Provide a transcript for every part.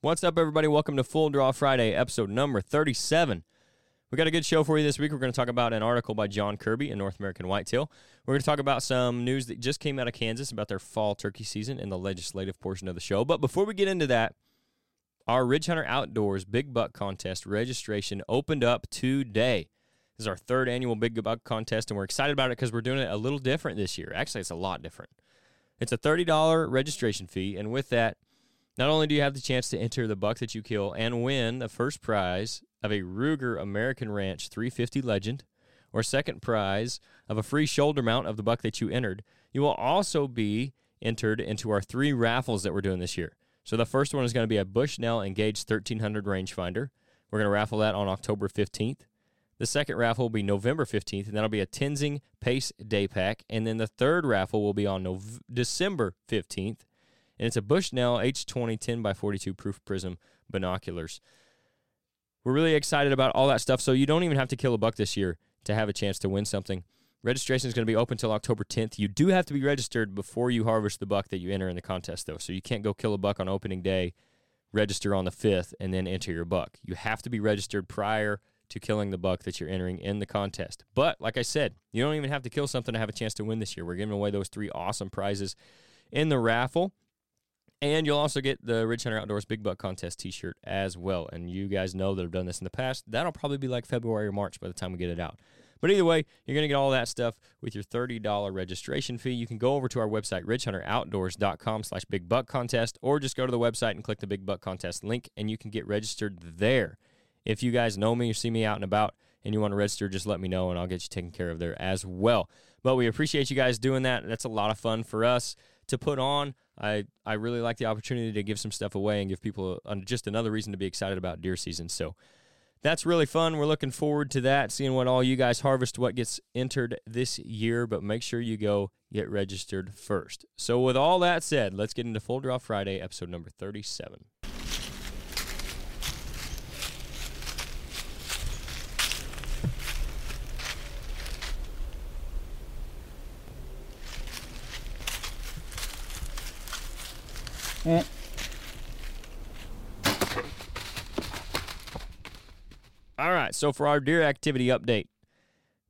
What's up, everybody? Welcome to Full Draw Friday, episode number 37. We got a good show for you this week. We're going to talk about an article by John Kirby in North American Whitetail. We're going to talk about some news that just came out of Kansas about their fall turkey season in the legislative portion of the show. But before we get into that, our Ridge Hunter Outdoors Big Buck Contest registration opened up today. This is our third annual Big Buck Contest, and we're excited about it because we're doing it a little different this year. Actually, it's a lot different. It's a $30 registration fee, and with that, not only do you have the chance to enter the buck that you kill and win the first prize of a Ruger American Ranch 350 Legend, or second prize of a free shoulder mount of the buck that you entered, you will also be entered into our three raffles that we're doing this year. So the first one is going to be a Bushnell Engage 1300 rangefinder. We're going to raffle that on October 15th. The second raffle will be November 15th, and that'll be a Tenzing Pace Day Pack. And then the third raffle will be on December 15th, and it's a Bushnell H2O 10 by 42 proof prism binoculars. We're really excited about all that stuff. So you don't even have to kill a buck this year to have a chance to win something. Registration is going to be open until October 10th. You do have to be registered before you harvest the buck that you enter in the contest, though. So you can't go kill a buck on opening day, register on the 5th, and then enter your buck. You have to be registered prior to killing the buck that you're entering in the contest. But like I said, you don't even have to kill something to have a chance to win this year. We're giving away those three awesome prizes in the raffle. And you'll also get the Ridge Hunter Outdoors Big Buck Contest t shirt as well. And you guys know that I've done this in the past. That'll probably be like February or March by the time we get it out. But either way, you're going to get all that stuff with your $30 registration fee. You can go over to our website, ridgehunteroutdoors.com slash big buck contest, or just go to the website and click the big buck contest link, and you can get registered there. If you guys know me or see me out and about and you want to register, just let me know, and I'll get you taken care of there as well. But we appreciate you guys doing that. That's a lot of fun for us to put on. I, I really like the opportunity to give some stuff away and give people a, just another reason to be excited about deer season. So that's really fun. We're looking forward to that, seeing what all you guys harvest, what gets entered this year. But make sure you go get registered first. So, with all that said, let's get into Full Draw Friday, episode number 37. Eh. All right, so for our deer activity update,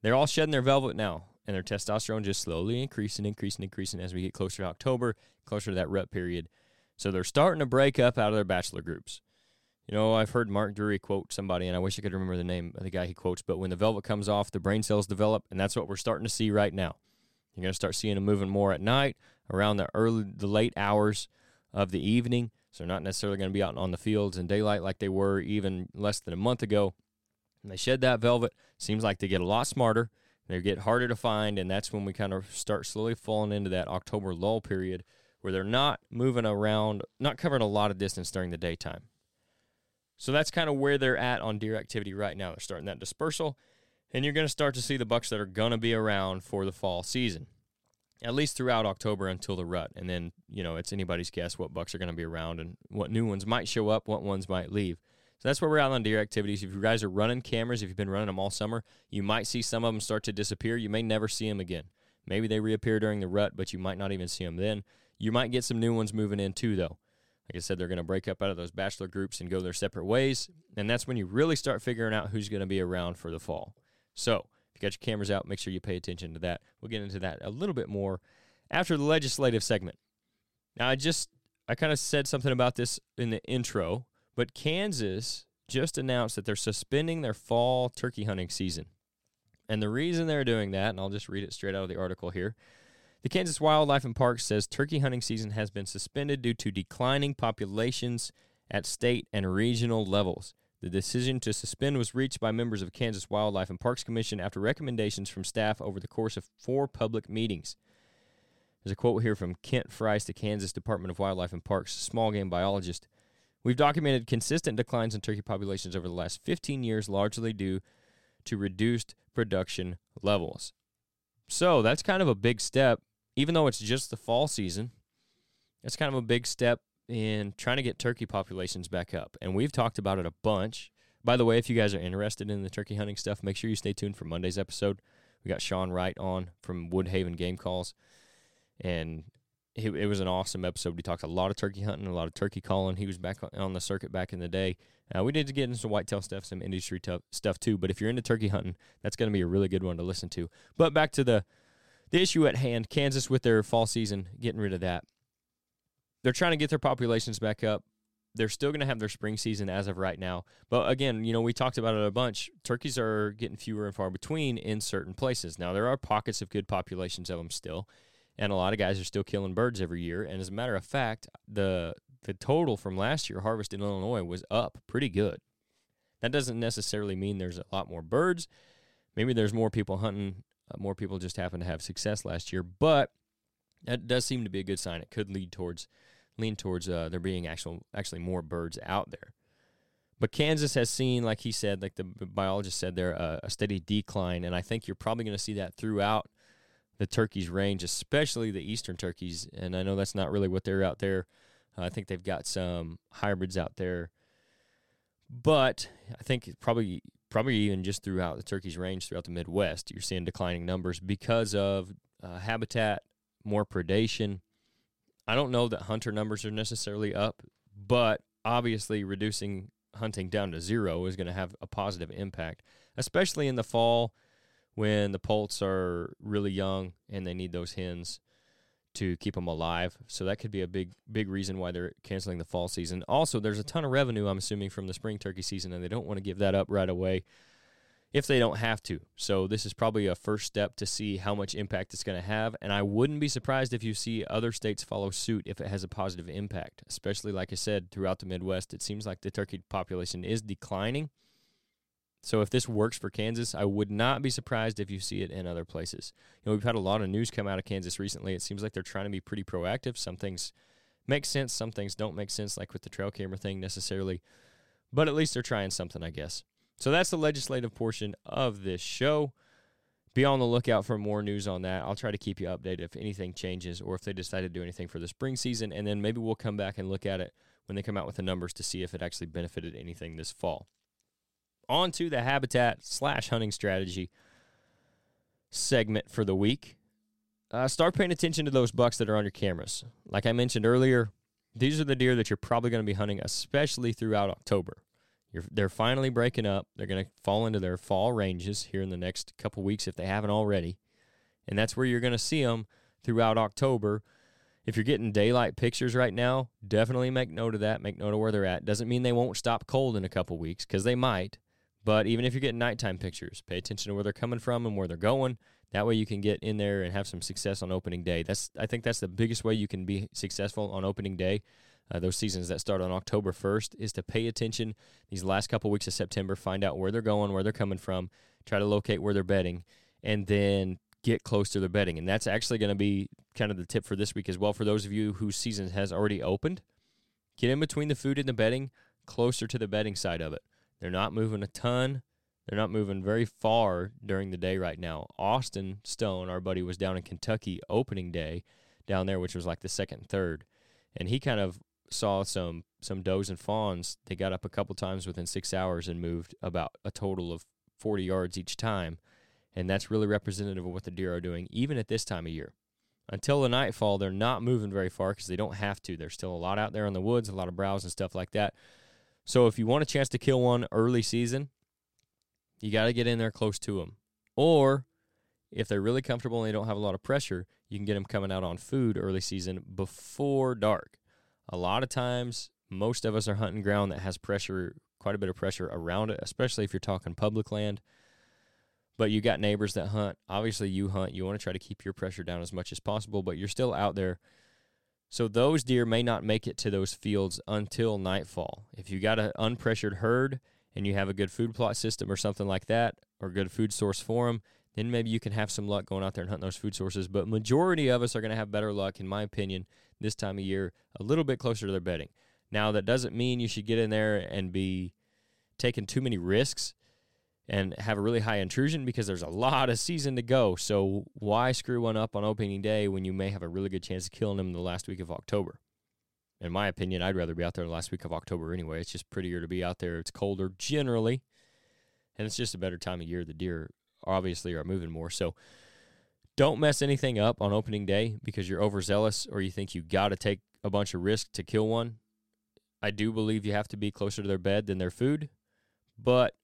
they're all shedding their velvet now, and their testosterone just slowly increasing, increasing, increasing as we get closer to October, closer to that rut period. So they're starting to break up out of their bachelor groups. You know, I've heard Mark Drury quote somebody, and I wish I could remember the name of the guy he quotes, but when the velvet comes off, the brain cells develop, and that's what we're starting to see right now. You're going to start seeing them moving more at night, around the early, the late hours of the evening. So they're not necessarily going to be out on the fields in daylight like they were even less than a month ago. And they shed that velvet. Seems like they get a lot smarter. They get harder to find, and that's when we kind of start slowly falling into that October lull period where they're not moving around, not covering a lot of distance during the daytime. So that's kind of where they're at on deer activity right now. They're starting that dispersal, and you're going to start to see the bucks that are going to be around for the fall season, at least throughout October until the rut. And then, you know, it's anybody's guess what bucks are going to be around and what new ones might show up, what ones might leave. So that's where we're at on deer activities. If you guys are running cameras, if you've been running them all summer, you might see some of them start to disappear. You may never see them again. Maybe they reappear during the rut, but you might not even see them then. You might get some new ones moving in too, though. Like I said, they're going to break up out of those bachelor groups and go their separate ways. And that's when you really start figuring out who's going to be around for the fall. So you got your cameras out, make sure you pay attention to that. We'll get into that a little bit more after the legislative segment. Now, I just, I kind of said something about this in the intro, but Kansas just announced that they're suspending their fall turkey hunting season. And the reason they're doing that, and I'll just read it straight out of the article here. The Kansas Wildlife and Parks says turkey hunting season has been suspended due to declining populations at state and regional levels. The decision to suspend was reached by members of Kansas Wildlife and Parks Commission after recommendations from staff over the course of four public meetings. There's a quote here from Kent Fricke, the Kansas Department of Wildlife and Parks small game biologist. We've documented consistent declines in turkey populations over the last 15 years, largely due to reduced production levels. So that's kind of a big step, even though it's just the fall season. That's kind of a big step in trying to get turkey populations back up. And we've talked about it a bunch. By the way, if you guys are interested in the turkey hunting stuff, make sure you stay tuned for Monday's episode. We got Sean Wright on from Woodhaven Game Calls. And he, it was an awesome episode. We talked a lot of turkey hunting, a lot of turkey calling. He was back on the circuit back in the day. Uh, we did get into some whitetail stuff, some industry stuff too. But if you're into turkey hunting, that's going to be a really good one to listen to. But back to the the issue at hand, Kansas with their fall season, getting rid of that. They're trying to get their populations back up. They're still going to have their spring season as of right now. But again, you know, we talked about it a bunch. Turkeys are getting fewer and far between in certain places. Now, there are pockets of good populations of them still and a lot of guys are still killing birds every year. And as a matter of fact, the the total from last year harvest in Illinois was up pretty good. That doesn't necessarily mean there's a lot more birds. Maybe there's more people hunting. Uh, more people just happen to have success last year, but that does seem to be a good sign. It could lead towards lean towards uh, there being actual actually more birds out there. But Kansas has seen, like he said, like the biologist said, there uh, a steady decline, and I think you're probably going to see that throughout the turkeys range, especially the eastern turkeys. And I know that's not really what they're out there. Uh, I think they've got some hybrids out there, but I think probably probably even just throughout the turkeys range throughout the Midwest, you're seeing declining numbers because of uh, habitat, more predation. I don't know that hunter numbers are necessarily up, but obviously reducing hunting down to zero is going to have a positive impact, especially in the fall when the poults are really young and they need those hens to keep them alive. So that could be a big big reason why they're canceling the fall season. Also, there's a ton of revenue I'm assuming from the spring turkey season and they don't want to give that up right away if they don't have to. So this is probably a first step to see how much impact it's going to have and I wouldn't be surprised if you see other states follow suit if it has a positive impact, especially like I said throughout the Midwest. It seems like the turkey population is declining so if this works for Kansas, I would not be surprised if you see it in other places. You know, we've had a lot of news come out of Kansas recently. It seems like they're trying to be pretty proactive. Some things make sense, some things don't make sense, like with the trail camera thing necessarily. But at least they're trying something, I guess. So that's the legislative portion of this show. Be on the lookout for more news on that. I'll try to keep you updated if anything changes or if they decide to do anything for the spring season. And then maybe we'll come back and look at it when they come out with the numbers to see if it actually benefited anything this fall on to the habitat slash hunting strategy segment for the week. Uh, start paying attention to those bucks that are on your cameras. Like I mentioned earlier, these are the deer that you're probably going to be hunting, especially throughout October. You're, they're finally breaking up. They're going to fall into their fall ranges here in the next couple weeks if they haven't already. And that's where you're going to see them throughout October. If you're getting daylight pictures right now, definitely make note of that. Make note of where they're at. Doesn't mean they won't stop cold in a couple weeks because they might. But even if you're getting nighttime pictures, pay attention to where they're coming from and where they're going. That way you can get in there and have some success on opening day. That's I think that's the biggest way you can be successful on opening day. Uh, those seasons that start on October 1st is to pay attention these last couple weeks of September, find out where they're going, where they're coming from, try to locate where they're bedding, and then get close to their bedding. And that's actually going to be kind of the tip for this week as well for those of you whose season has already opened. Get in between the food and the bedding, closer to the bedding side of it. They're not moving a ton. They're not moving very far during the day right now. Austin Stone, our buddy, was down in Kentucky opening day down there, which was like the second third. And he kind of saw some some does and fawns. They got up a couple times within six hours and moved about a total of 40 yards each time. And that's really representative of what the deer are doing, even at this time of year. Until the nightfall, they're not moving very far because they don't have to. There's still a lot out there in the woods, a lot of browse and stuff like that. So if you want a chance to kill one early season, you got to get in there close to them. Or if they're really comfortable and they don't have a lot of pressure, you can get them coming out on food early season before dark. A lot of times, most of us are hunting ground that has pressure, quite a bit of pressure around it, especially if you're talking public land. But you got neighbors that hunt. Obviously, you hunt. You want to try to keep your pressure down as much as possible, but you're still out there so those deer may not make it to those fields until nightfall. If you got an unpressured herd and you have a good food plot system or something like that, or good food source for them, then maybe you can have some luck going out there and hunting those food sources. But majority of us are going to have better luck, in my opinion, this time of year, a little bit closer to their bedding. Now that doesn't mean you should get in there and be taking too many risks and have a really high intrusion because there's a lot of season to go. So why screw one up on opening day when you may have a really good chance of killing them the last week of October? In my opinion, I'd rather be out there the last week of October anyway. It's just prettier to be out there. It's colder generally, and it's just a better time of year. The deer obviously are moving more. So Don't mess anything up on opening day because you're overzealous or you think you got to take a bunch of risk to kill one. I do believe you have to be closer to their bed than their food, but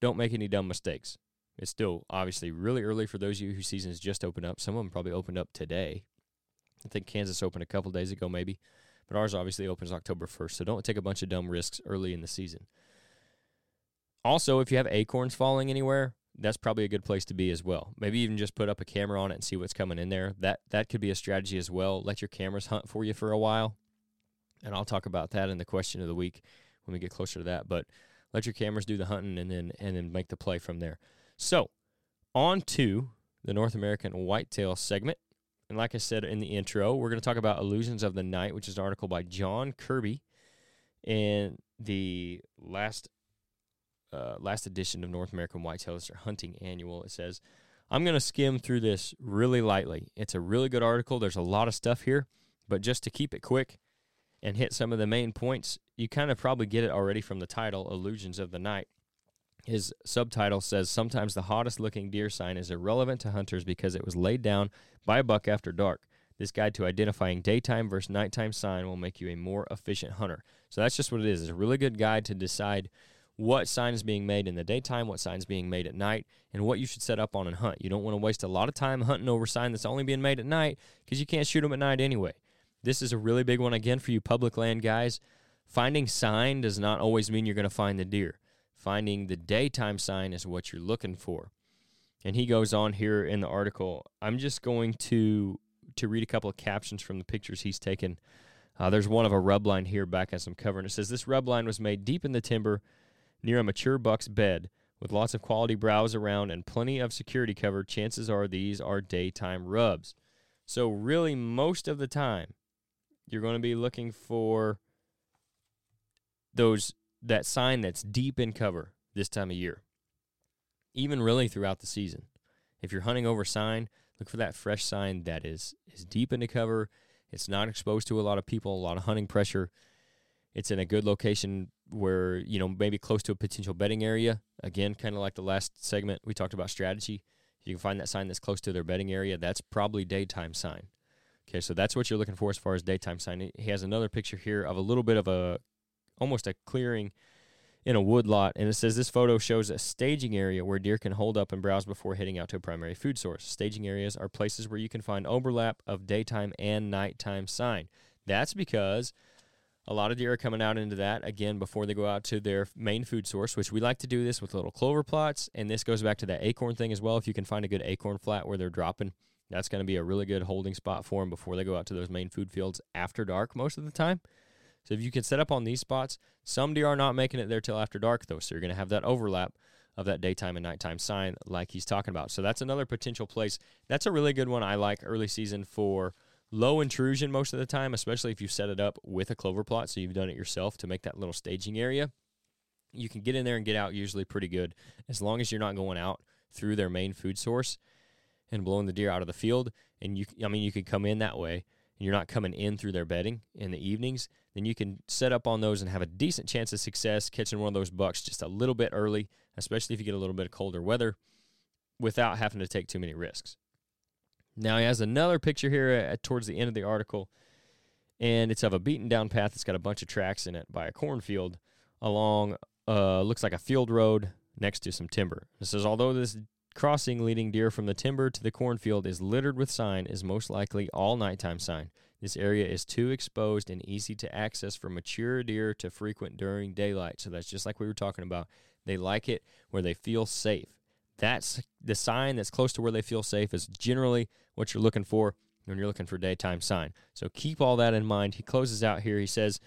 don't make any dumb mistakes. It's still obviously really early for those of you whose seasons just opened up. Some of them probably opened up today. I think Kansas opened a couple days ago, maybe, but ours obviously opens October 1st. So don't take a bunch of dumb risks early in the season. Also, if you have acorns falling anywhere, that's probably a good place to be as well. Maybe even just put up a camera on it and see what's coming in there. That that could be a strategy as well. Let your cameras hunt for you for a while. And I'll talk about that in the question of the week when we get closer to that. But let your cameras do the hunting and then and then make the play from there. So, on to the North American whitetail segment. And like I said in the intro, we're going to talk about Illusions of the Night, which is an article by John Kirby in the last uh, last edition of North American Whitetails Hunting Annual. It says, I'm going to skim through this really lightly. It's a really good article. There's a lot of stuff here, but just to keep it quick and hit some of the main points, you kind of probably get it already from the title, Illusions of the Night. His subtitle says, Sometimes the hottest looking deer sign is irrelevant to hunters because it was laid down by a buck after dark. This guide to identifying daytime versus nighttime sign will make you a more efficient hunter. So that's just what it is. It's a really good guide to decide what sign is being made in the daytime, what sign is being made at night, and what you should set up on and hunt. You don't want to waste a lot of time hunting over sign that's only being made at night because you can't shoot them at night anyway. This is a really big one again for you public land guys. Finding sign does not always mean you're going to find the deer. Finding the daytime sign is what you're looking for. And he goes on here in the article. I'm just going to to read a couple of captions from the pictures he's taken. Uh, there's one of a rub line here back as I'm covering. It says this rub line was made deep in the timber near a mature buck's bed with lots of quality browse around and plenty of security cover, chances are these are daytime rubs. So, really, most of the time, you're going to be looking for those that sign that's deep in cover this time of year. Even really throughout the season. If you're hunting over sign, look for that fresh sign that is is deep into cover. It's not exposed to a lot of people, a lot of hunting pressure. It's in a good location where, you know, maybe close to a potential bedding area. Again, kind of like the last segment, we talked about strategy. If you can find that sign that's close to their bedding area, that's probably daytime sign. Okay, so that's what you're looking for as far as daytime sign. He has another picture here of a little bit of a, almost a clearing in a wood lot, and it says this photo shows a staging area where deer can hold up and browse before heading out to a primary food source. Staging areas are places where you can find overlap of daytime and nighttime sign. That's because a lot of deer are coming out into that again before they go out to their main food source, which we like to do this with little clover plots. And this goes back to that acorn thing as well. If you can find a good acorn flat where they're dropping, that's going to be a really good holding spot for them before they go out to those main food fields after dark most of the time. So if you can set up on these spots, some deer are not making it there till after dark though. So you're going to have that overlap of that daytime and nighttime sign like he's talking about. So that's another potential place. That's a really good one I like early season for low intrusion most of the time, especially if you set it up with a clover plot. So you've done it yourself to make that little staging area. You can get in there and get out usually pretty good as long as you're not going out through their main food source and blowing the deer out of the field. And you, I mean, you could come in that way and you're not coming in through their bedding in the evenings. Then you can set up on those and have a decent chance of success catching one of those bucks just a little bit early, especially if you get a little bit of colder weather without having to take too many risks. Now he has another picture here at, towards the end of the article, and it's of a beaten down path that's got a bunch of tracks in it by a cornfield along uh, looks like a field road next to some timber. It says although this crossing leading deer from the timber to the cornfield is littered with sign is most likely all nighttime sign. This area is too exposed and easy to access for mature deer to frequent during daylight. So that's just like we were talking about. They like it where they feel safe. That's the sign that's close to where they feel safe is generally what you're looking for when you're looking for daytime sign. So keep all that in mind. He closes out here. He says,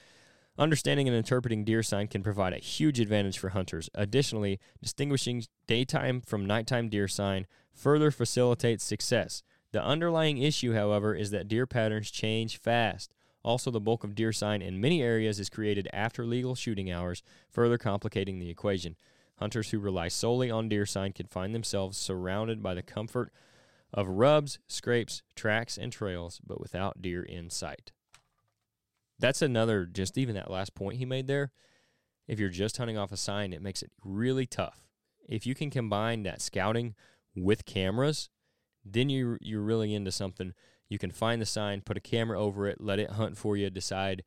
Understanding and interpreting deer sign can provide a huge advantage for hunters. Additionally, distinguishing daytime from nighttime deer sign further facilitates success. The underlying issue, however, is that deer patterns change fast. Also, the bulk of deer sign in many areas is created after legal shooting hours, further complicating the equation. Hunters who rely solely on deer sign can find themselves surrounded by the comfort of rubs, scrapes, tracks, and trails, but without deer in sight. That's another, just even that last point he made there. If you're just hunting off a sign, it makes it really tough. If you can combine that scouting with cameras, then you you're really into something. You can find the sign, put a camera over it, let it hunt for you, decide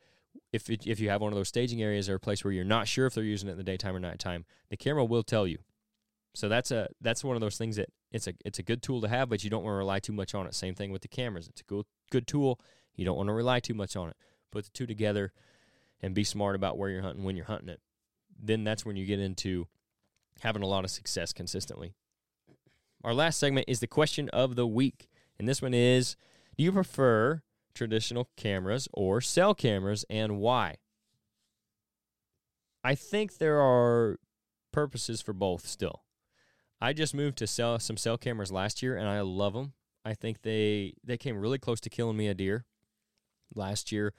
if it, if you have one of those staging areas or a place where you're not sure if they're using it in the daytime or nighttime. The camera will tell you. So that's a that's one of those things that it's a it's a good tool to have, but you don't want to rely too much on it. Same thing with the cameras. It's a good good tool. You don't want to rely too much on it. Put the two together and be smart about where you're hunting when you're hunting it. Then that's when you get into having a lot of success consistently. Our last segment is the question of the week. And this one is Do you prefer traditional cameras or cell cameras and why? I think there are purposes for both still. I just moved to sell some cell cameras last year and I love them. I think they they came really close to killing me a deer last year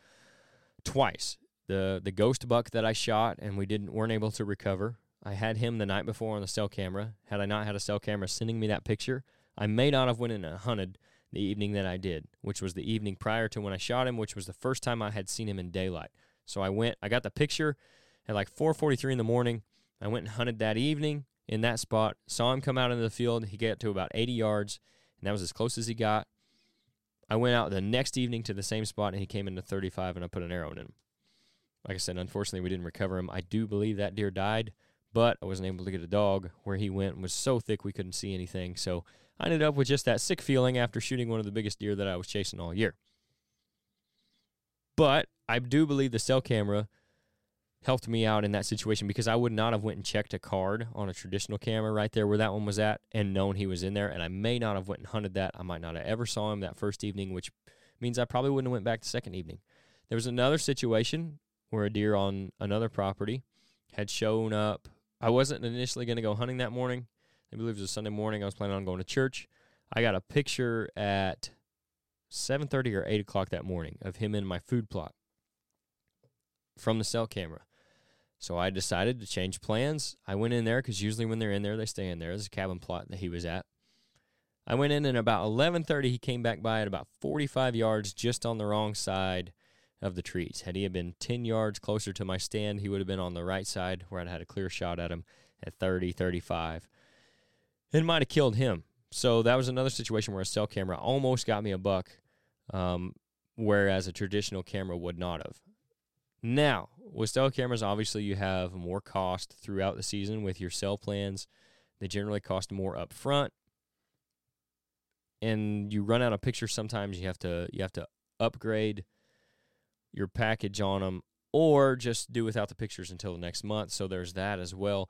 twice. The the ghost buck that I shot and we didn't weren't able to recover. I had him the night before on the cell camera. Had I not had a cell camera sending me that picture, I may not have went in and hunted the evening that I did, which was the evening prior to when I shot him, which was the first time I had seen him in daylight. So I went, I got the picture at like 4:43 in the morning. I went and hunted that evening in that spot. Saw him come out into the field. He got to about 80 yards, and that was as close as he got. I went out the next evening to the same spot, and he came into 35, and I put an arrow in him. Like I said, unfortunately, we didn't recover him. I do believe that deer died, but I wasn't able to get a dog. Where he went was so thick we couldn't see anything. So I ended up with just that sick feeling after shooting one of the biggest deer that I was chasing all year. But I do believe the cell camera helped me out in that situation because I would not have went and checked a card on a traditional camera right there where that one was at and known he was in there and I may not have went and hunted that. I might not have ever saw him that first evening, which means I probably wouldn't have went back the second evening. There was another situation where a deer on another property had shown up. I wasn't initially going to go hunting that morning. I believe it was a Sunday morning. I was planning on going to church. I got a picture at 7:30 or 8 o'clock that morning of him in my food plot from the cell camera. So I decided to change plans. I went in there because usually when they're in there, they stay in there. There's a cabin plot that he was at. I went in and about 11:30 he came back by at about 45 yards just on the wrong side of the trees. Had he had been 10 yards closer to my stand, he would have been on the right side where I'd had a clear shot at him at 30, 35. It might have killed him. So that was another situation where a cell camera almost got me a buck, um, whereas a traditional camera would not have. Now, with cell cameras, obviously you have more cost throughout the season with your cell plans. They generally cost more up front. And you run out of pictures sometimes you have to you have to upgrade your package on them or just do without the pictures until the next month. So there's that as well.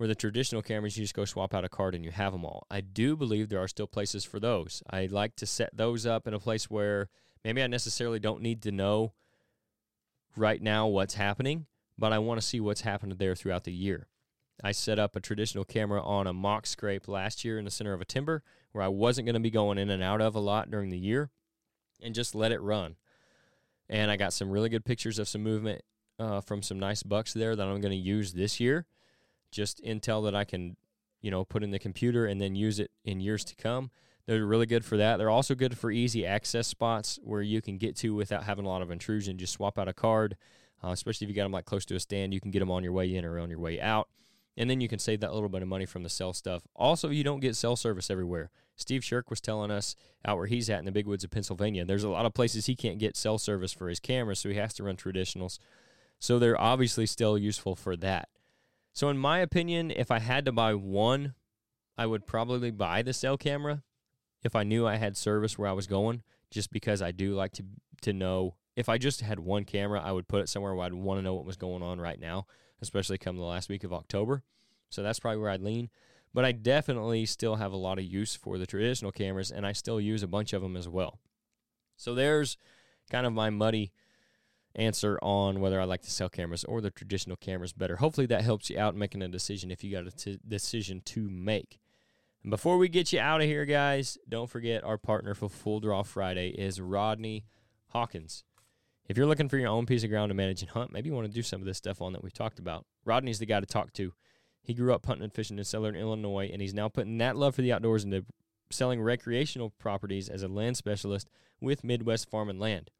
Where the traditional cameras, you just go swap out a card and you have them all. I do believe there are still places for those. I like to set those up in a place where maybe I necessarily don't need to know right now what's happening, but I want to see what's happened there throughout the year. I set up a traditional camera on a mock scrape last year in the center of a timber where I wasn't going to be going in and out of a lot during the year and just let it run. And I got some really good pictures of some movement uh, from some nice bucks there that I'm going to use this year just intel that I can, you know, put in the computer and then use it in years to come. They're really good for that. They're also good for easy access spots where you can get to without having a lot of intrusion. Just swap out a card, uh, especially if you got them like close to a stand. You can get them on your way in or on your way out, and then you can save that little bit of money from the cell stuff. Also, you don't get cell service everywhere. Steve Shirk was telling us out where he's at in the big woods of Pennsylvania. There's a lot of places he can't get cell service for his camera, so he has to run traditionals. So they're obviously still useful for that. So, in my opinion, if I had to buy one, I would probably buy the cell camera if I knew I had service where I was going, just because I do like to to know. If I just had one camera, I would put it somewhere where I'd want to know what was going on right now, especially come the last week of October. So that's probably where I'd lean. But I definitely still have a lot of use for the traditional cameras, and I still use a bunch of them as well. So there's kind of my muddy answer on whether I like the cell cameras or the traditional cameras better. Hopefully that helps you out making a decision if you got a t- decision to make. And before we get you out of here, guys, don't forget our partner for Full Draw Friday is Rodney Hawkins. If you're looking for your own piece of ground to manage and hunt, maybe you want to do some of this stuff on that we've talked about. Rodney's the guy to talk to. He grew up hunting and fishing in southern Illinois, and he's now putting that love for the outdoors into selling recreational properties as a land specialist with Midwest Farm and Land.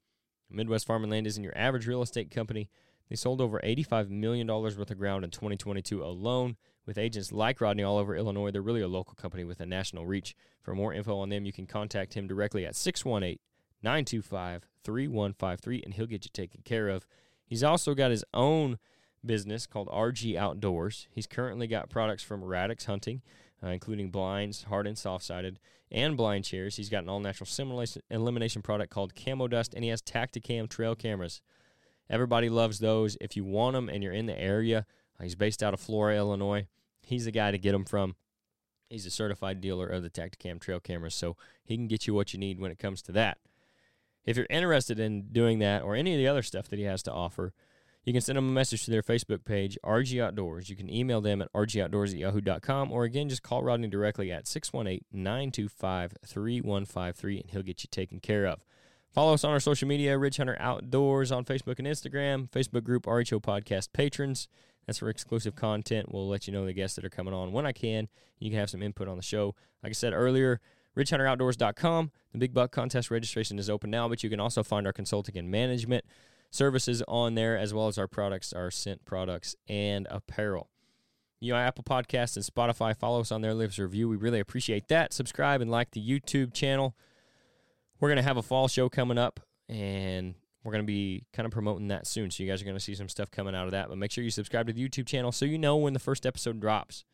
Midwest Farm and Land isn't your average real estate company. They sold over $85 million worth of ground in 2022 alone. With agents like Rodney all over Illinois, they're really a local company with a national reach. For more info on them, you can contact him directly at 618 925 3153 and he'll get you taken care of. He's also got his own business called RG Outdoors. He's currently got products from Radix Hunting, uh, including blinds, hard and soft sided, and blind chairs. He's got an all natural simulation elimination product called Camo Dust, and he has Tacticam trail cameras. Everybody loves those. If you want them and you're in the area, uh, he's based out of Flora, Illinois. He's the guy to get them from. He's a certified dealer of the Tacticam trail cameras, so he can get you what you need when it comes to that. If you're interested in doing that or any of the other stuff that he has to offer, you can send them a message to their Facebook page, RG Outdoors. You can email them at rgoutdoors at yahoo.com or again, just call Rodney directly at 618 925 3153 and he'll get you taken care of. Follow us on our social media, Ridge Hunter Outdoors on Facebook and Instagram, Facebook group RHO Podcast Patrons. That's for exclusive content. We'll let you know the guests that are coming on when I can. You can have some input on the show. Like I said earlier, ridgehunteroutdoors.com. The Big Buck Contest registration is open now, but you can also find our consulting and management services on there, as well as our products, our scent products, and apparel. You know, Apple Podcasts and Spotify, follow us on there, leave us a review. We really appreciate that. Subscribe and like the YouTube channel. We're going to have a fall show coming up, and we're going to be kind of promoting that soon. So you guys are going to see some stuff coming out of that. But make sure you subscribe to the YouTube channel so you know when the first episode drops.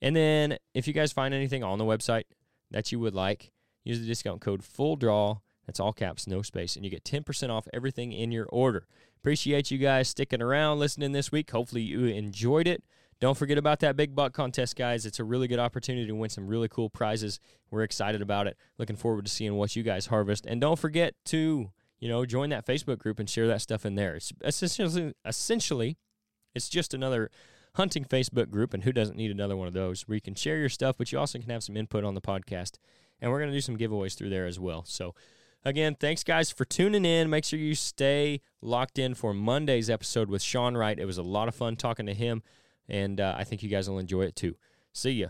And then if you guys find anything on the website that you would like, use the discount code Full Draw. That's all caps, no space, and you get 10% off everything in your order. Appreciate you guys sticking around, listening this week. Hopefully you enjoyed it. Don't forget about that big buck contest, guys. It's a really good opportunity to win some really cool prizes. We're excited about it. Looking forward to seeing what you guys harvest. And don't forget to, you know, join that Facebook group and share that stuff in there. It's essentially, essentially, it's just another hunting Facebook group, and who doesn't need another one of those where you can share your stuff, but you also can have some input on the podcast. And we're going to do some giveaways through there as well. So, again, thanks guys for tuning in. Make sure you stay locked in for Monday's episode with Sean Wright. It was a lot of fun talking to him, and uh, I think you guys will enjoy it too. See ya.